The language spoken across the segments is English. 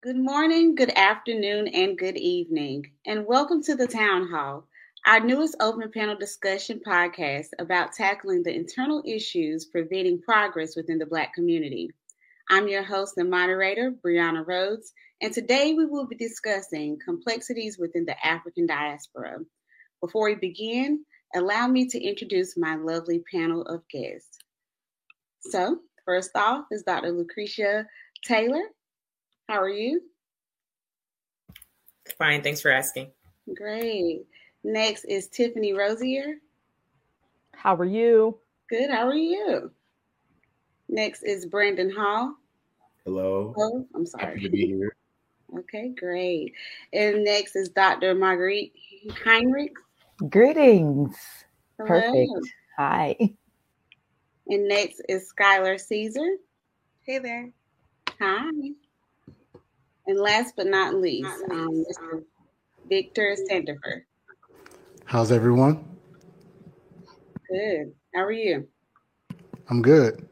Good morning, good afternoon, and good evening, and welcome to the Town Hall, our newest open panel discussion podcast about tackling the internal issues preventing progress within the Black community. I'm your host and moderator, Brianna Rhodes, and today we will be discussing complexities within the African diaspora. Before we begin, allow me to introduce my lovely panel of guests. So, first off is Dr. Lucretia Taylor. How are you? Fine, thanks for asking. Great. Next is Tiffany Rosier. How are you? Good. How are you? Next is Brandon Hall. Hello. Oh, I'm sorry. Happy to be here. Okay, great. And next is Dr. Marguerite Heinrich. Greetings. Hello. Perfect. Hi. And next is Skylar Caesar. Hey there. Hi. And last but not least, um, Mr. Victor Sandifer. How's everyone? Good. How are you? I'm good.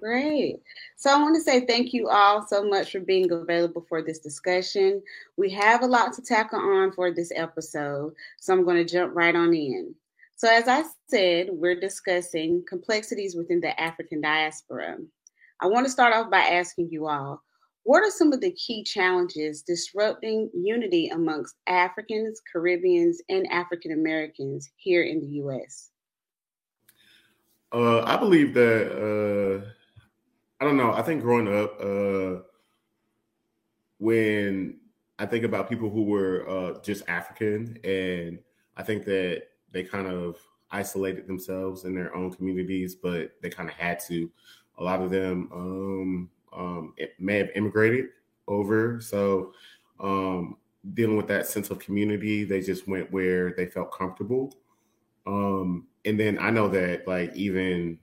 Great. So I want to say thank you all so much for being available for this discussion. We have a lot to tackle on for this episode, so I'm going to jump right on in. So, as I said, we're discussing complexities within the African diaspora. I want to start off by asking you all what are some of the key challenges disrupting unity amongst Africans, Caribbeans, and African Americans here in the U.S.? Uh, I believe that uh, I don't know. I think growing up, uh, when I think about people who were uh, just African, and I think that they kind of isolated themselves in their own communities, but they kind of had to. A lot of them um, um, may have immigrated over, so um, dealing with that sense of community, they just went where they felt comfortable. Um, and then I know that, like, even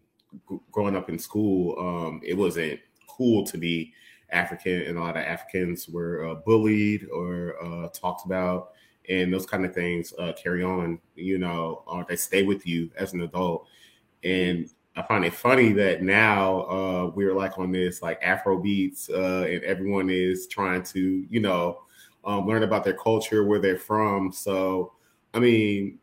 g- growing up in school, um, it wasn't cool to be African, and a lot of Africans were uh, bullied or uh, talked about, and those kind of things uh, carry on, you know, or they stay with you as an adult. And I find it funny that now uh, we're like on this like Afro beats, uh, and everyone is trying to, you know, um, learn about their culture, where they're from. So, I mean,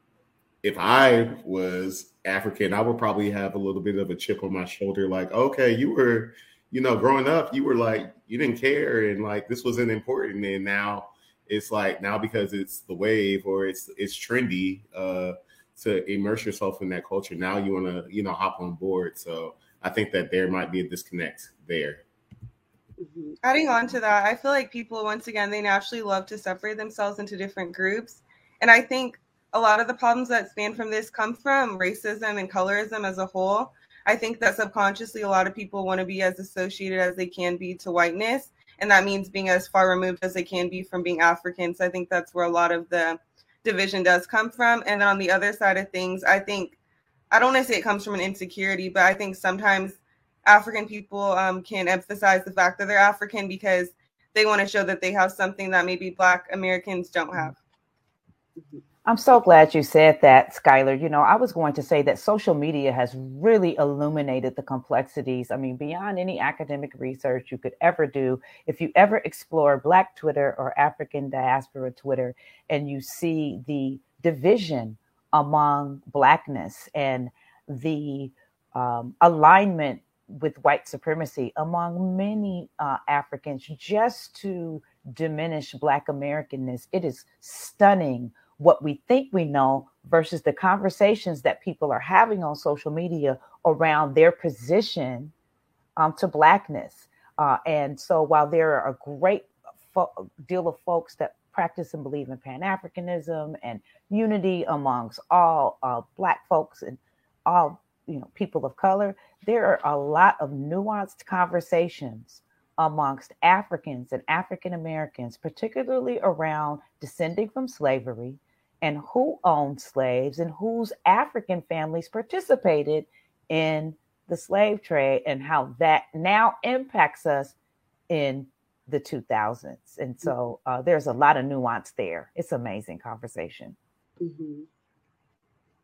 if I was African, I would probably have a little bit of a chip on my shoulder, like, okay, you were, you know, growing up, you were like, you didn't care, and like this wasn't important, and now it's like now because it's the wave or it's it's trendy uh, to immerse yourself in that culture. Now you want to, you know, hop on board. So I think that there might be a disconnect there. Mhm. Adding on to that, I feel like people, once again, they naturally love to separate themselves into different groups. And I think a lot of the problems that span from this come from racism and colorism as a whole. I think that subconsciously, a lot of people want to be as associated as they can be to whiteness. And that means being as far removed as they can be from being African. So I think that's where a lot of the division does come from. And then on the other side of things, I think, I don't want to say it comes from an insecurity, but I think sometimes African people um, can emphasize the fact that they're African because they want to show that they have something that maybe Black Americans don't have. I'm so glad you said that, Skylar. You know, I was going to say that social media has really illuminated the complexities. I mean, beyond any academic research you could ever do, if you ever explore Black Twitter or African diaspora Twitter and you see the division among Blackness and the um, alignment with white supremacy among many uh, Africans just to diminish Black Americanness, it is stunning what we think we know versus the conversations that people are having on social media around their position um, to blackness. Uh, and so while there are a great fo- deal of folks that practice and believe in Pan-Africanism and unity amongst all uh, black folks and all you know people of color, there are a lot of nuanced conversations amongst Africans and African Americans, particularly around descending from slavery and who owned slaves and whose African families participated in the slave trade and how that now impacts us in the 2000s. And so uh, there's a lot of nuance there. It's amazing conversation. Mhm.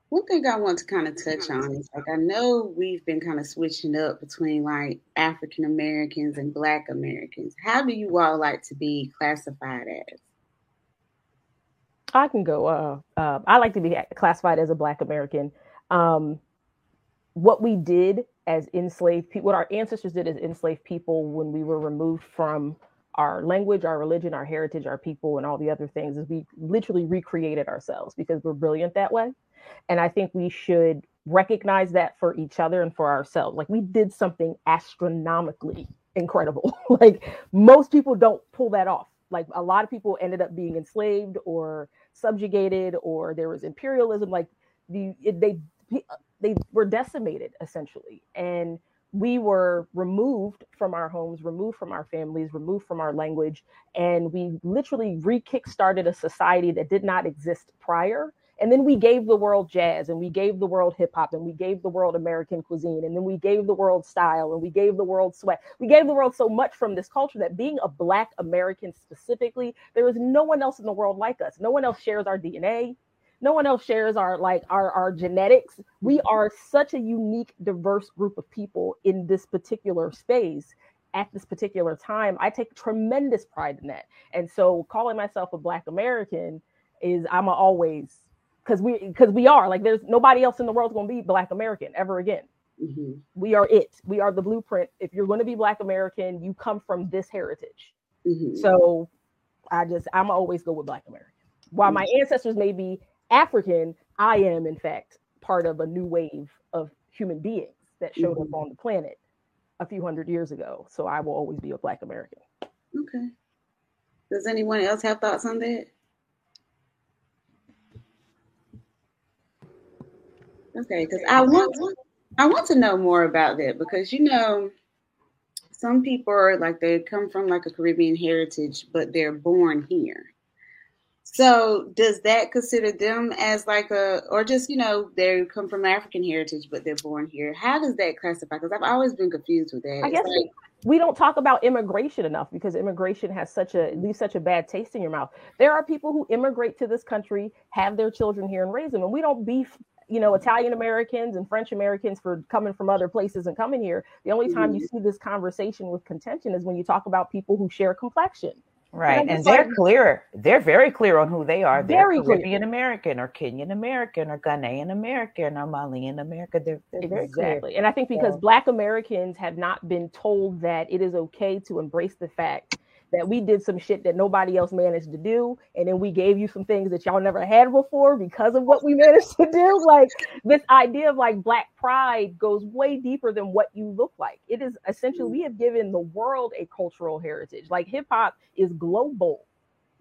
one thing I want to kind of touch on is like I know we've been kind of switching up between like African Americans and Black Americans. How do you all like to be classified as? I can go. Uh, uh, I like to be classified as a Black American. Um, what we did as enslaved people, what our ancestors did as enslaved people when we were removed from our language, our religion, our heritage, our people, and all the other things, is we literally recreated ourselves because we're brilliant that way. And I think we should recognize that for each other and for ourselves. Like we did something astronomically incredible. like most people don't pull that off. Like a lot of people ended up being enslaved or subjugated or there was imperialism like the they they were decimated essentially. And we were removed from our homes, removed from our families, removed from our language, and we literally re-kickstarted a society that did not exist prior and then we gave the world jazz and we gave the world hip hop and we gave the world American cuisine and then we gave the world style and we gave the world sweat. We gave the world so much from this culture that being a Black American specifically, there is no one else in the world like us. No one else shares our DNA. No one else shares our like our, our genetics. We are such a unique, diverse group of people in this particular space at this particular time. I take tremendous pride in that. And so calling myself a Black American is I'm always because we because we are like there's nobody else in the world going to be black american ever again. Mm-hmm. we are it. We are the blueprint. If you're going to be black american you come from this heritage. Mm-hmm. so i just i'm always go with black american. While mm-hmm. my ancestors may be african i am in fact part of a new wave of human beings that showed up mm-hmm. on the planet a few hundred years ago. So i will always be a black american. Okay. Does anyone else have thoughts on that Okay, because I want I want to know more about that because you know some people are like they come from like a Caribbean heritage, but they're born here. So does that consider them as like a, or just you know they come from African heritage, but they're born here? How does that classify? Because I've always been confused with that. I guess like, we don't talk about immigration enough because immigration has such a leaves such a bad taste in your mouth. There are people who immigrate to this country, have their children here, and raise them, and we don't beef you know Italian Americans and French Americans for coming from other places and coming here. The only time mm-hmm. you see this conversation with contention is when you talk about people who share complexion. Right, and, and they're like, clear. They're very clear on who they are. They're very Caribbean clear. American or Kenyan American or Ghanaian American or Malian American. They're, they're very exactly. Clear. And I think because yeah. Black Americans have not been told that it is okay to embrace the fact that we did some shit that nobody else managed to do and then we gave you some things that y'all never had before because of what we managed to do. Like this idea of like black pride goes way deeper than what you look like. It is essentially mm. we have given the world a cultural heritage. Like hip hop is global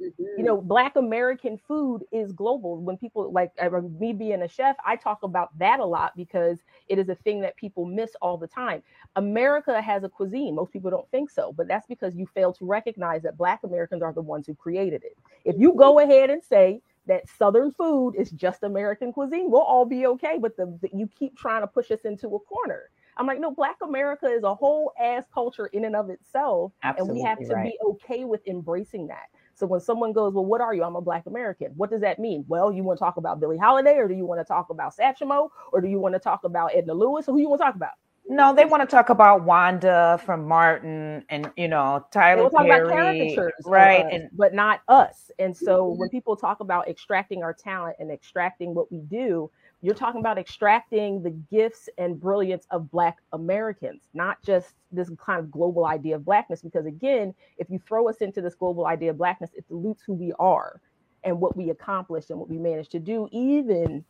Mm-hmm. You know, Black American food is global. When people like me being a chef, I talk about that a lot because it is a thing that people miss all the time. America has a cuisine. Most people don't think so, but that's because you fail to recognize that Black Americans are the ones who created it. If you go ahead and say that Southern food is just American cuisine, we'll all be okay. But the, the you keep trying to push us into a corner. I'm like, no, Black America is a whole ass culture in and of itself. Absolutely and we have to right. be okay with embracing that. So when someone goes, Well, what are you? I'm a Black American. What does that mean? Well, you want to talk about Billie Holiday, or do you want to talk about Satchmo, or do you want to talk about Edna Lewis? Who you want to talk about? No, they want to talk about Wanda from Martin and you know Tyler Perry, right? Us, and but not us. And so mm-hmm. when people talk about extracting our talent and extracting what we do, you're talking about extracting the gifts and brilliance of Black Americans, not just this kind of global idea of Blackness. Because again, if you throw us into this global idea of Blackness, it dilutes who we are and what we accomplished and what we managed to do, even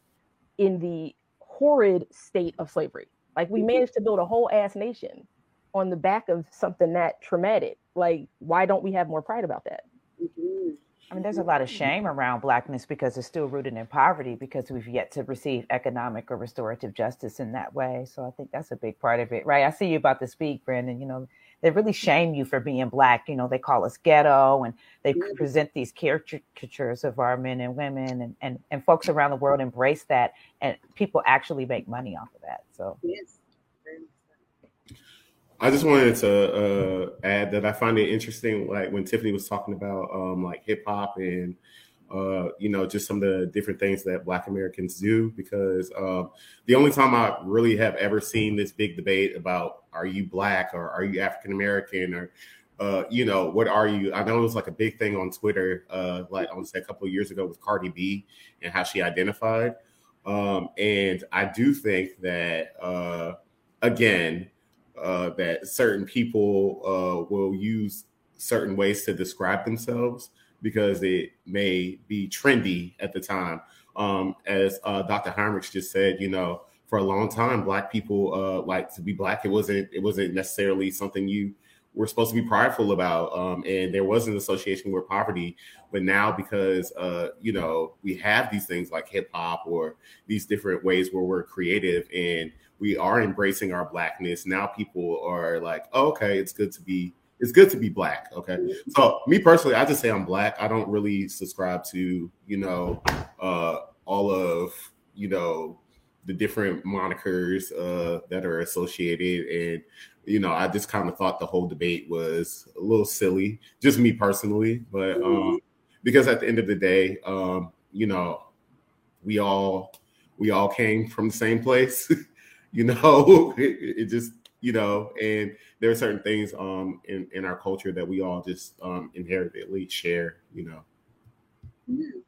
in the horrid state of slavery. Like we mm-hmm. managed to build a whole ass nation on the back of something that traumatic. Like, why don't we have more pride about that? Mm-hmm. I mean, there's a lot of shame around blackness because it's still rooted in poverty because we've yet to receive economic or restorative justice in that way. So I think that's a big part of it, right? I see you about to speak, Brandon. You know, they really shame you for being black. You know, they call us ghetto and they mm-hmm. present these caricatures of our men and women and, and, and folks around the world embrace that and people actually make money off of that. So yes. I just wanted to uh, add that I find it interesting, like when Tiffany was talking about um, like hip hop and uh, you know, just some of the different things that Black Americans do. Because um, the only time I really have ever seen this big debate about are you Black or are you African American or uh, you know, what are you? I know it was like a big thing on Twitter, uh, like I to say a couple of years ago with Cardi B and how she identified. Um, and I do think that, uh, again, uh, that certain people uh, will use certain ways to describe themselves because it may be trendy at the time. Um, as uh, Dr. Heinrich just said, you know, for a long time, Black people uh, like to be Black. It wasn't. It wasn't necessarily something you were supposed to be prideful about, um, and there was an association with poverty. But now, because uh, you know we have these things like hip hop or these different ways where we're creative and we are embracing our blackness, now people are like, oh, okay, it's good to be it's good to be black. Okay. So me personally, I just say I'm black. I don't really subscribe to, you know, uh all of, you know, the different monikers uh that are associated and you know, I just kind of thought the whole debate was a little silly, just me personally. But um, because at the end of the day, um, you know, we all we all came from the same place. you know, it, it, just you know, and there are certain things um in in our culture that we all just um inherently share. You know. Hmm.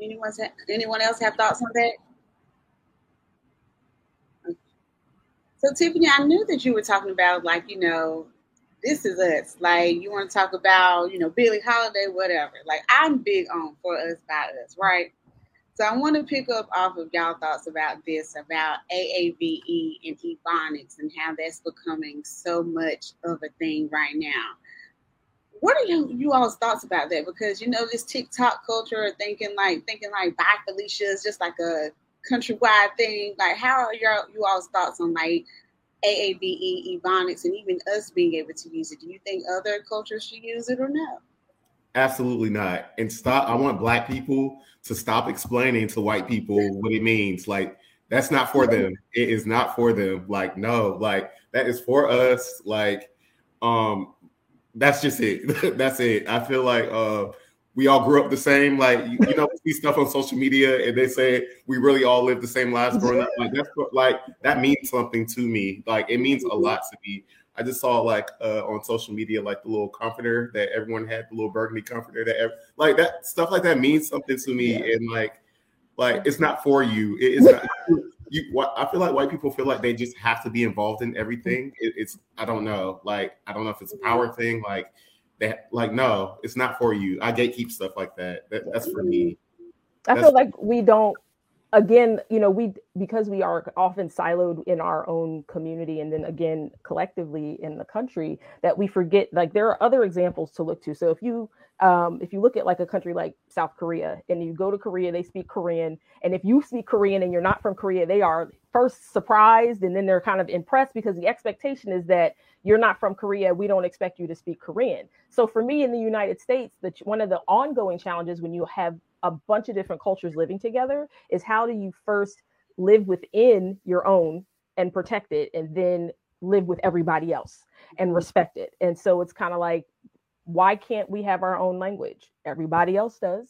Anyone anyone else have thoughts on that? So Tiffany, I knew that you were talking about like, you know, this is us. Like you want to talk about, you know, Billie Holiday, whatever. Like I'm big on for us by us, right? So I want to pick up off of y'all thoughts about this, about AAVE and Ebonics and how that's becoming so much of a thing right now. What are you you all's thoughts about that? Because you know this TikTok culture, thinking like thinking like bye Felicia is just like a countrywide thing. Like, how are your you all's thoughts on like AAVE, Ebonics, and even us being able to use it? Do you think other cultures should use it or no? Absolutely not. And stop. I want black people to stop explaining to white people what it means. Like, that's not for them. It is not for them. Like, no, like that is for us. Like, um, that's just it. that's it. I feel like uh we all grew up the same. Like you, you know, see stuff on social media and they say we really all live the same lives growing up. Like that's like that means something to me. Like it means a lot to me. I just saw like uh, on social media like the little comforter that everyone had, the little burgundy comforter that ever, like that stuff like that means something to me. Yeah. And like, like it's not for you. It, it's not. You, I feel like white people feel like they just have to be involved in everything. It, it's I don't know. Like I don't know if it's a power thing. Like that like no it's not for you. I gatekeep stuff like that, that that's for me. I that's feel like we don't again you know we because we are often siloed in our own community and then again collectively in the country that we forget like there are other examples to look to. So if you um, if you look at like a country like south korea and you go to korea they speak korean. And if you speak korean and you're not from korea they are first surprised and then they're kind of impressed because the expectation is that you're not from Korea. We don't expect you to speak Korean. So for me in the United States, the, one of the ongoing challenges when you have a bunch of different cultures living together is how do you first live within your own and protect it and then live with everybody else and respect it. And so it's kind of like, why can't we have our own language? Everybody else does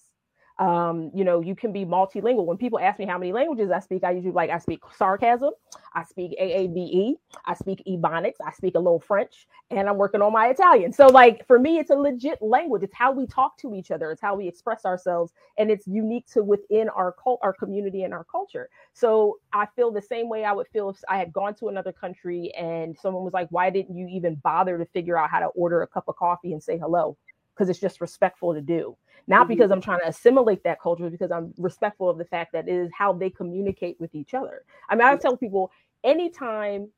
um, you know, you can be multilingual. When people ask me how many languages I speak, I usually like I speak sarcasm, I speak AAVE, I speak Ebonics, I speak a little French, and I'm working on my Italian. So, like for me, it's a legit language. It's how we talk to each other. It's how we express ourselves, and it's unique to within our cult, our community, and our culture. So, I feel the same way I would feel if I had gone to another country and someone was like, "Why didn't you even bother to figure out how to order a cup of coffee and say hello?" Because it's just respectful to do not mm-hmm. because I'm trying to assimilate that culture, because I'm respectful of the fact that it is how they communicate with each other. I mean, I tell people anytime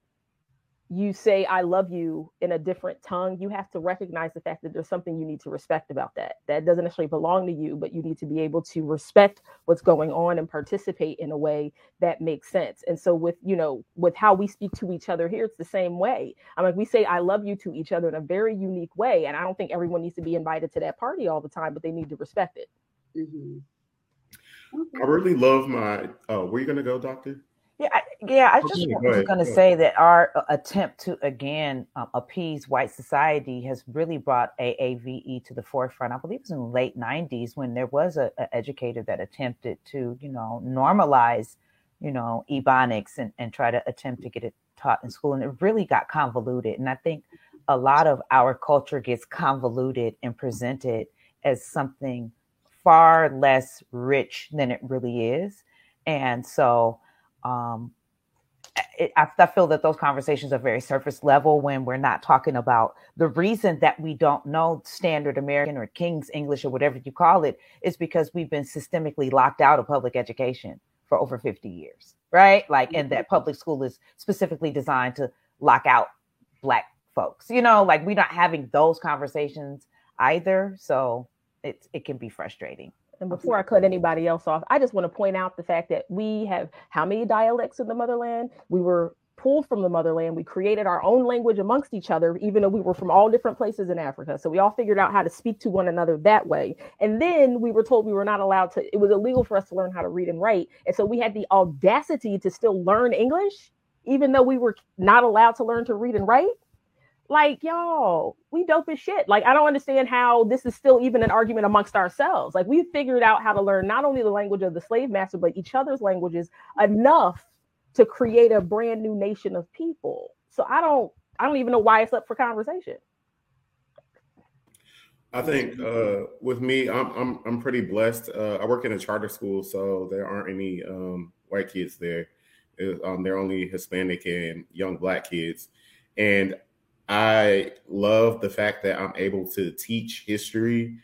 you say I love you in a different tongue, you have to recognize the fact that there's something you need to respect about that. That doesn't necessarily belong to you, but you need to be able to respect what's going on and participate in a way that makes sense. And so with, you know, with how we speak to each other here, it's the same way. I'm like we say I love you to each other in a very unique way. And I don't think everyone needs to be invited to that party all the time, but they need to respect it. Mm-hmm. Okay. I really love my oh, where you gonna go, doctor? Yeah, I, yeah. I just okay, was going to say that our uh, attempt to again um, appease white society has really brought AAVE to the forefront. I believe it was in the late '90s when there was a, a educator that attempted to, you know, normalize, you know, ebonics and, and try to attempt to get it taught in school, and it really got convoluted. And I think a lot of our culture gets convoluted and presented as something far less rich than it really is, and so um, it, I, I feel that those conversations are very surface level when we're not talking about the reason that we don't know standard American or King's English or whatever you call it is because we've been systemically locked out of public education for over 50 years, right? Like, and that public school is specifically designed to lock out Black folks, you know, like we're not having those conversations either. So it, it can be frustrating. And before I cut anybody else off, I just want to point out the fact that we have how many dialects in the motherland? We were pulled from the motherland. We created our own language amongst each other, even though we were from all different places in Africa. So we all figured out how to speak to one another that way. And then we were told we were not allowed to, it was illegal for us to learn how to read and write. And so we had the audacity to still learn English, even though we were not allowed to learn to read and write. Like, y'all, we dope as shit. Like, I don't understand how this is still even an argument amongst ourselves. Like, we figured out how to learn not only the language of the slave master, but each other's languages enough to create a brand new nation of people. So I don't, I don't even know why it's up for conversation. I think uh, with me, I'm I'm I'm pretty blessed. Uh, I work in a charter school, so there aren't any um, white kids there. It, um, they're only Hispanic and young black kids, and I love the fact that I'm able to teach history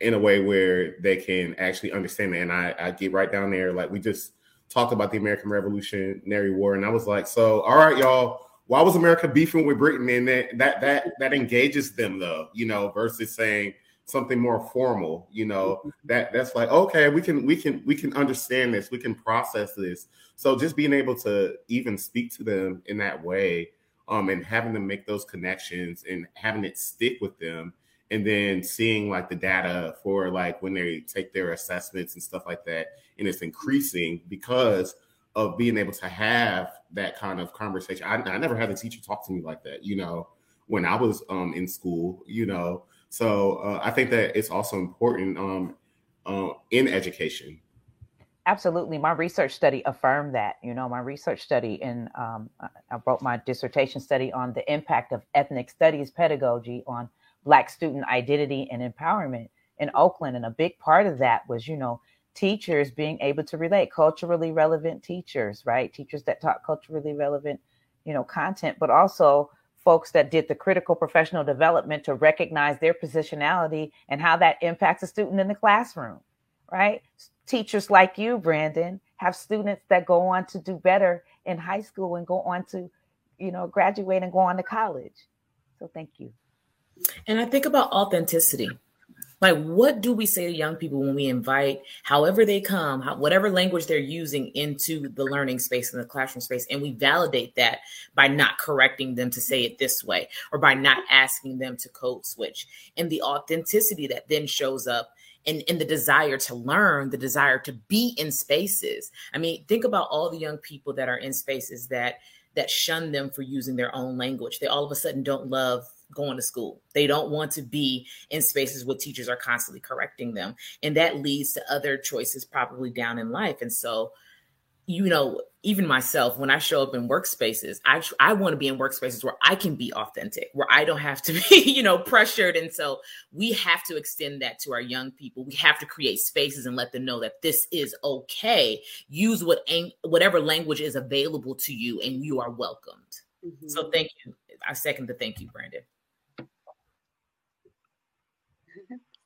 in a way where they can actually understand it. And I, I get right down there. Like we just talked about the American Revolutionary War, and I was like, so all right, y'all, why was America beefing with Britain? And that that that that engages them though, you know, versus saying something more formal, you know, that that's like, okay, we can we can we can understand this, we can process this. So just being able to even speak to them in that way um, and having them make those connections and having it stick with them and then seeing like the data for like when they take their assessments and stuff like that and it's increasing because of being able to have that kind of conversation. I, I never had a teacher talk to me like that you know when i was um, in school you know? So uh, i think that it's also important um, uh, in education Absolutely. My research study affirmed that. You know, my research study in, um, I wrote my dissertation study on the impact of ethnic studies pedagogy on Black student identity and empowerment in Oakland. And a big part of that was, you know, teachers being able to relate, culturally relevant teachers, right? Teachers that taught culturally relevant, you know, content, but also folks that did the critical professional development to recognize their positionality and how that impacts a student in the classroom, right? teachers like you, Brandon, have students that go on to do better in high school and go on to, you know, graduate and go on to college. So thank you. And I think about authenticity. Like, what do we say to young people when we invite, however they come, how, whatever language they're using, into the learning space and the classroom space? And we validate that by not correcting them to say it this way or by not asking them to code switch. And the authenticity that then shows up and, and the desire to learn, the desire to be in spaces. I mean, think about all the young people that are in spaces that that shun them for using their own language. They all of a sudden don't love going to school. They don't want to be in spaces where teachers are constantly correcting them. And that leads to other choices probably down in life. And so you know, even myself, when I show up in workspaces, I I want to be in workspaces where I can be authentic, where I don't have to be, you know, pressured. And so we have to extend that to our young people. We have to create spaces and let them know that this is okay. Use what whatever language is available to you, and you are welcomed. Mm-hmm. So thank you. I second the thank you, Brandon.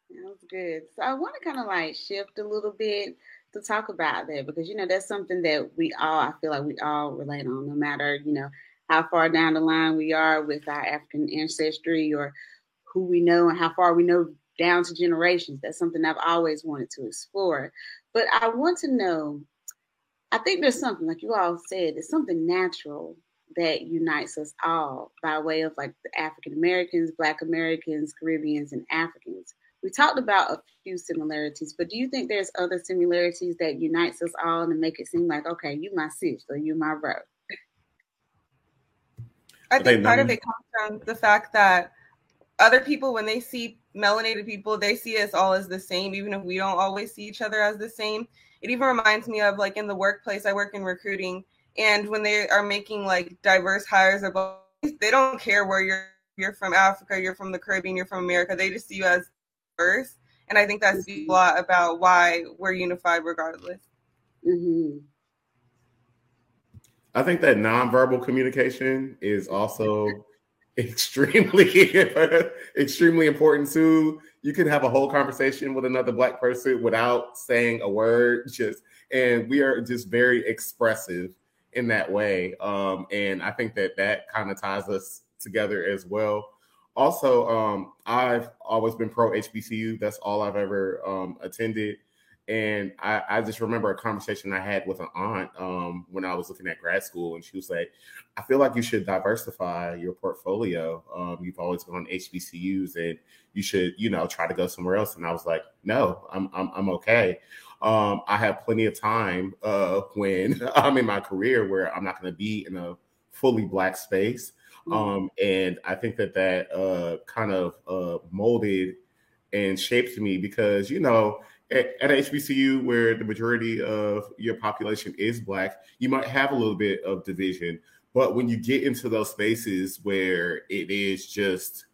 That was good. So I want to kind of like shift a little bit to talk about that because you know that's something that we all I feel like we all relate on, no matter you know how far down the line we are with our African ancestry or who we know and how far we know down to generations. That's something I've always wanted to explore. But I want to know. I think there's something like you all said. There's something natural that unites us all by way of like the African Americans, Black Americans, Caribbeans, and Africans. We talked about a few similarities, but do you think there's other similarities that unites us all and make it seem like, okay, you my sis or you my bro? I think part of it comes from the fact that other people, when they see melanated people, they see us all as the same, even if we don't always see each other as the same. It even reminds me of like in the workplace, I work in recruiting, and when they are making like diverse hires, they don't care where you're you're from Africa, you're from the Caribbean, you're from America. They just see you as diverse, and I think that speaks a lot about why we're unified regardless. Mm-hmm. I think that nonverbal communication is also extremely extremely important too. You can have a whole conversation with another black person without saying a word just and we are just very expressive in that way. Um, and I think that that kind of ties us together as well. Also, um, I've always been pro HBCU. That's all I've ever um, attended. And I, I, just remember a conversation I had with an aunt um, when I was looking at grad school, and she was like, "I feel like you should diversify your portfolio. Um, you've always been on HBCUs, and you should, you know, try to go somewhere else." And I was like, "No, I'm I'm, I'm okay. Um, I have plenty of time uh, when I'm in my career where I'm not going to be in a fully black space." Um, and I think that that uh, kind of uh, molded and shaped me because you know at, at HBCU, where the majority of your population is Black, you might have a little bit of division. But when you get into those spaces where it is just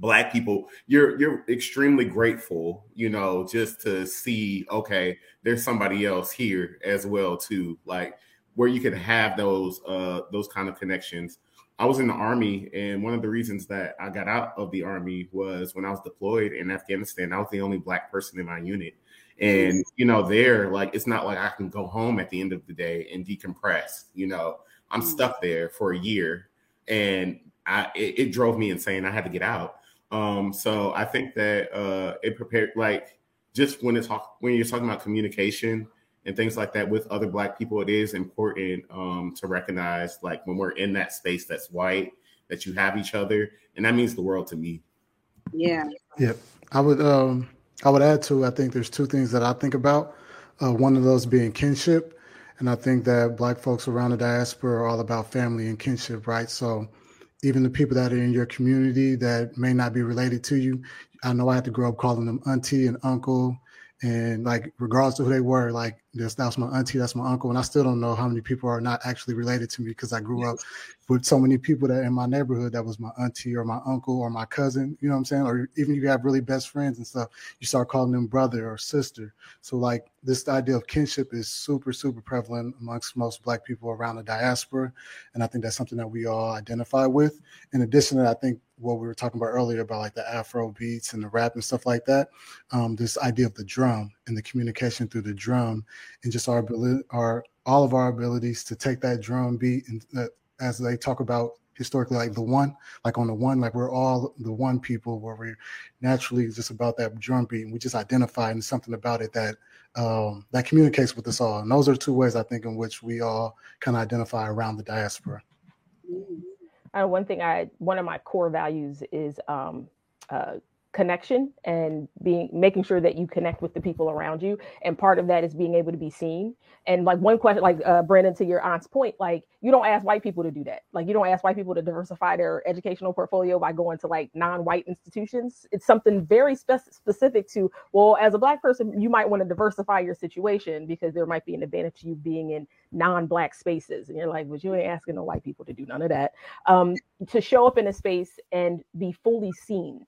black people you're you're extremely grateful you know just to see okay there's somebody else here as well too like where you can have those uh those kind of connections i was in the army and one of the reasons that i got out of the army was when i was deployed in afghanistan i was the only black person in my unit. And you know there like it's not like i can go home at the end of the day and decompress you know? I'm mm. stuck there for a year and i it, it drove me insane. I had to get out. Um, so I think that uh, it prepared like just when it's when you're talking about communication and things like that with other black people, it is important um, to recognize like when we're in that space that's white, that you have each other, and that means the world to me. Yeah. Yep. I would um I would add to I think there's two things that I think about. Uh, one of those being kinship. And I think that black folks around the diaspora are all about family and kinship, right? So even the people that are in your community that may not be related to you. I know I had to grow up calling them auntie and uncle and like regardless of who they were, like this that's my auntie, that's my uncle, and I still don't know how many people are not actually related to me because I grew up with so many people that in my neighborhood that was my auntie or my uncle or my cousin, you know what I'm saying? Or even you have really best friends and stuff, you start calling them brother or sister. So like this idea of kinship is super, super prevalent amongst most black people around the diaspora. And I think that's something that we all identify with. In addition to that, I think what we were talking about earlier about like the Afro beats and the rap and stuff like that. Um, this idea of the drum and the communication through the drum and just our ability, our all of our abilities to take that drum beat and uh, as they talk about historically like the one like on the one like we're all the one people where we're naturally just about that drum beat and we just identify and something about it that um, that communicates with us all and those are two ways i think in which we all kind of identify around the diaspora mm-hmm uh, one thing I one of my core values is um, uh, connection and being making sure that you connect with the people around you. And part of that is being able to be seen. And like one question like uh, brandon to your aunt's point like you don't ask white people to do that. Like you don't ask white people to diversify their educational portfolio by going to like non-white institutions. It's something very spe- specific to well as a black person you might want to diversify your situation because there might be an advantage to you being in non-black spaces. And you're like but you ain't asking no white people to do none of that. Um, to show up in a space and be fully seen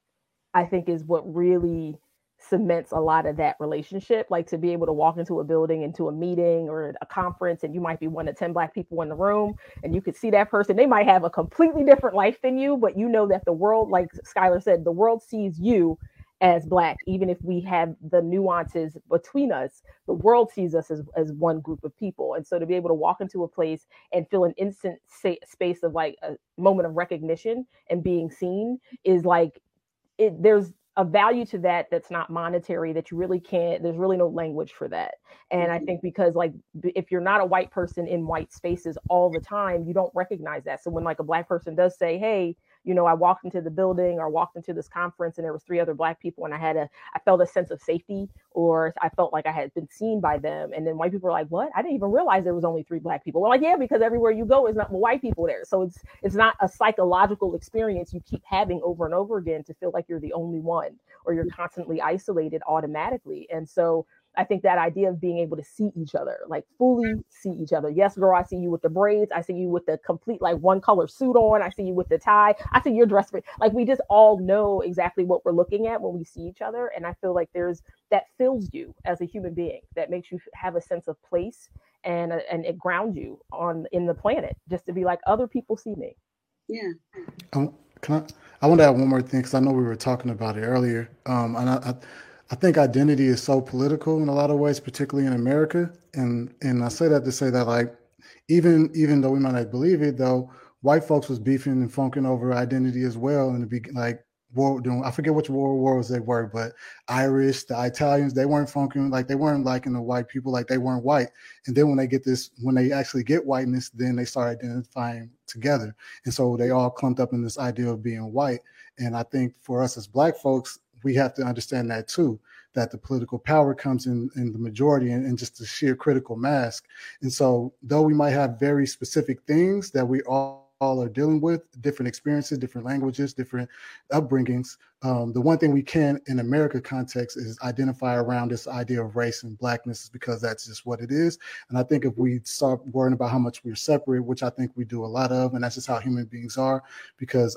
I think is what really cements a lot of that relationship. Like to be able to walk into a building, into a meeting or a conference, and you might be one of 10 Black people in the room, and you could see that person. They might have a completely different life than you, but you know that the world, like Skylar said, the world sees you as Black, even if we have the nuances between us, the world sees us as, as one group of people. And so to be able to walk into a place and feel an instant sa- space of like a moment of recognition and being seen is like it there's a value to that that's not monetary that you really can't there's really no language for that and i mm-hmm. think because like if you're not a white person in white spaces all the time you don't recognize that so when like a black person does say hey you know, I walked into the building or walked into this conference and there was three other black people and I had a I felt a sense of safety or I felt like I had been seen by them. And then white people were like, What? I didn't even realize there was only three black people. Well, like, yeah, because everywhere you go is not white people there. So it's it's not a psychological experience you keep having over and over again to feel like you're the only one or you're constantly isolated automatically. And so I think that idea of being able to see each other, like fully see each other. Yes, girl, I see you with the braids. I see you with the complete like one color suit on. I see you with the tie. I see your dress. For like we just all know exactly what we're looking at when we see each other. And I feel like there's that fills you as a human being, that makes you have a sense of place and uh, and it grounds you on in the planet just to be like other people see me. Yeah. Um, can I? I want to add one more thing because I know we were talking about it earlier. Um, and I, I I think identity is so political in a lot of ways, particularly in America. And and I say that to say that like even even though we might not believe it, though white folks was beefing and funking over identity as well the be like war doing I forget which war wars they were, but Irish, the Italians, they weren't funking like they weren't liking the white people like they weren't white. And then when they get this, when they actually get whiteness, then they start identifying together. And so they all clumped up in this idea of being white. And I think for us as black folks, we have to understand that too that the political power comes in in the majority and, and just the sheer critical mass. And so though we might have very specific things that we all all are dealing with different experiences different languages different upbringings um, the one thing we can in america context is identify around this idea of race and blackness because that's just what it is. And i think if we start worrying about how much we're separate which i think we do a lot of and that's just how human beings are because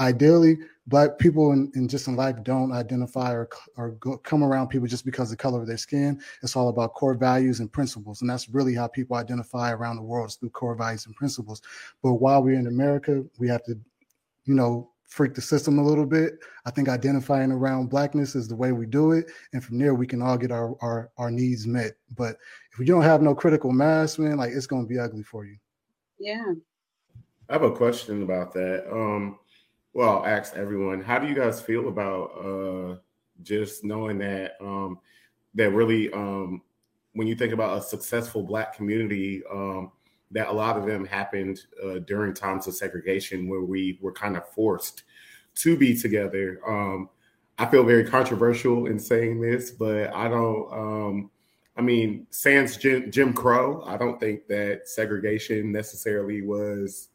ideally black people in, in just in life don't identify or, or go, come around people just because of the color of their skin. It's all about core values and principles and that's really how people identify around the world is through core values and principles. But while we're in america we have to you know freak the system a little bit. I think identifying around blackness is the way we do it and from there we can all get our our, our needs met. But if you don't have no critical mass man like it's going to be ugly for you. Yeah. I have a question about that. Um well, I'll ask everyone. How do you guys feel about uh, just knowing that um, that really, um, when you think about a successful Black community, um, that a lot of them happened uh, during times of segregation where we were kind of forced to be together. Um, I feel very controversial in saying this, but I don't. Um, I mean, sans Jim, Jim Crow, I don't think that segregation necessarily was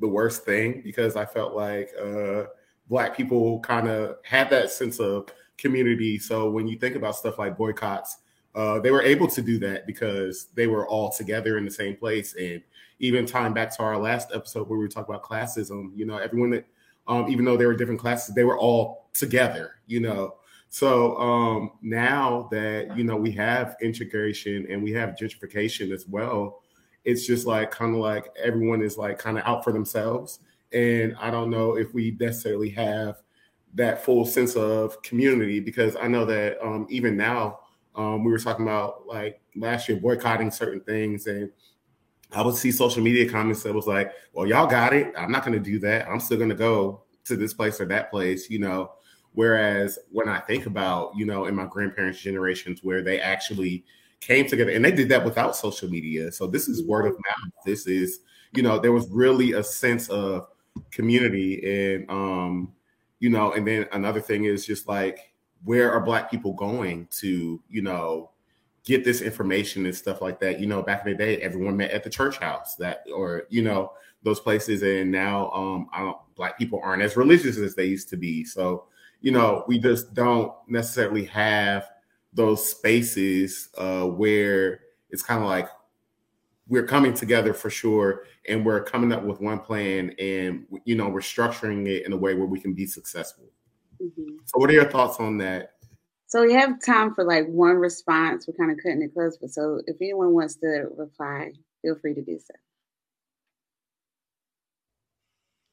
the worst thing because I felt like uh, black people kind of had that sense of community. So when you think about stuff like boycotts, uh, they were able to do that because they were all together in the same place. And even tying back to our last episode where we were talking about classism, you know, everyone that, um, even though they were different classes, they were all together, you know. So um, now that you know we have integration and we have gentrification as well, it's just like kind of like everyone is like kind of out for themselves. And I don't know if we necessarily have that full sense of community because I know that um, even now, um, we were talking about like last year boycotting certain things and I would see social media comments that was like, well, y'all got it. I'm not going to do that. I'm still going to go to this place or that place, you know. Whereas when I think about, you know, in my grandparents' generations where they actually came together and they did that without social media. So this is word of mouth. This is, you know, there was really a sense of community and um, you know, and then another thing is just like where are black people going to, you know, get this information and stuff like that. You know, back in the day, everyone met at the church house that or, you know, those places and now um black people aren't as religious as they used to be. So, you know, we just don't necessarily have those spaces uh, where it's kind of like we're coming together for sure and we're coming up with one plan and you know we're structuring it in a way where we can be successful. Mm-hmm. so what are your thoughts on that? So we have time for like one response. We're kind of cutting it close but so if anyone wants to reply feel free to do so.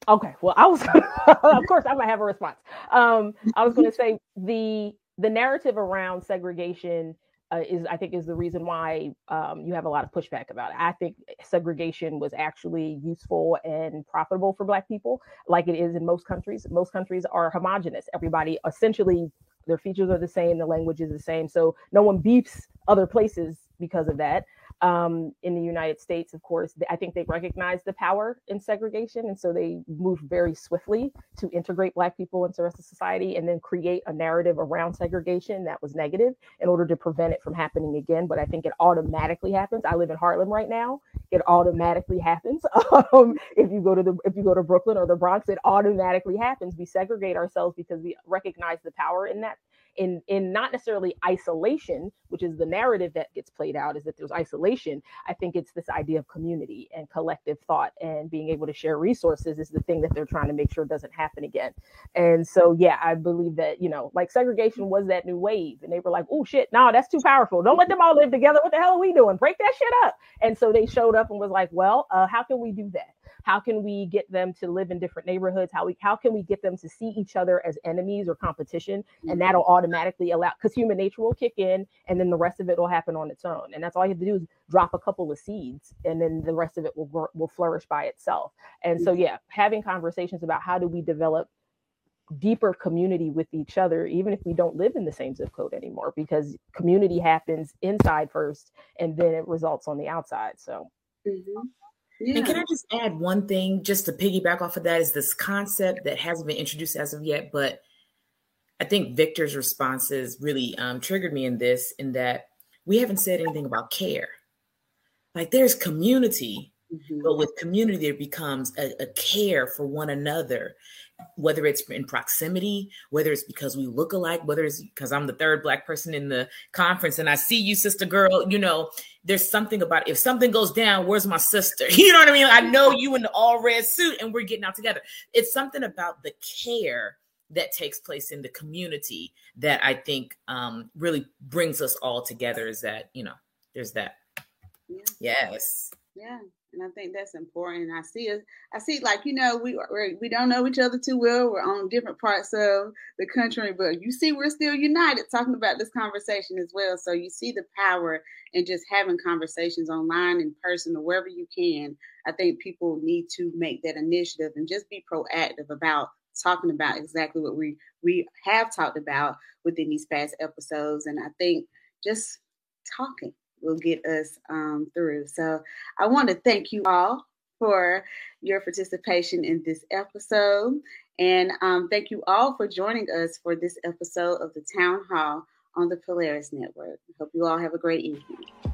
Okay well i was of course i might have a response. Um i was going to say the the narrative around segregation uh, is I think is the reason why um, you have a lot of pushback about it. I think segregation was actually useful and profitable for Black people, like it is in most countries. Most countries are homogenous. Everybody essentially their features are the same, the language is the same, so no one beefs other places because of that. Um, in the United States, of course, I think they recognize the power in segregation. And so they moved very swiftly to integrate Black people into the rest of society and then create a narrative around segregation that was negative in order to prevent it from happening again. But I think it automatically happens. I live in Harlem right now. It automatically happens. um, if you go to the if you go to Brooklyn or the Bronx, it automatically happens. We segregate ourselves because we recognize the power in that in in not necessarily isolation which is the narrative that gets played out is that there's isolation. I think it's this idea of community and collective thought and being able to share resources is the thing that they're trying to make sure doesn't happen again. And so yeah i believe that you know like segregation was that new wave and they were like oh shit no that's too powerful. Don't let them all live together. What the hell are we doing? Break that shit up. And so they showed up and was like well uh, how can we do that how can we get them to live in different neighborhoods how we how can we get them to see each other as enemies or competition and mm-hmm. that'll automatically allow because human nature will kick in and then the rest of it will happen on its own and that's all you have to do is drop a couple of seeds and then the rest of it will will flourish by itself and so mm-hmm. yeah having conversations about how do we develop deeper community with each other, even if we don't live in the same zip code anymore, because community happens inside first and then it results on the outside. So, mm-hmm. Yeah. And can I just add one thing just to piggyback off of that is this concept that hasn't been introduced as of yet, but I think Victor's responses really um, triggered me in this, in that we haven't said anything about care. Like there's community, mm-hmm. but with community, there becomes a, a care for one another whether it's in proximity, whether it's because we look alike, whether it's because I'm the third black person in the conference and I see you, sister girl, you know, there's something about if something goes down, where's my sister? You know what I mean? I know you in the all red suit and we're getting out together. It's something about the care that takes place in the community that I think um, really brings us all together is that, you know, there's that. Yeah. Yes. Yeah and I think that's important. I see us, I see like you know we we're, we don't know each other too well. We're on different parts of the country, but you see we're still united talking about this conversation as well. So you see the power in just having conversations online, in person, or wherever you can. I think people need to make that initiative and just be proactive about talking about exactly what we we have talked about within these past episodes. And I think just talking will get us um, through. So I want to thank you all for your participation in this episode. And um, thank you all for joining us for this episode of the Town Hall on the Polaris Network. Hope you all have a great evening.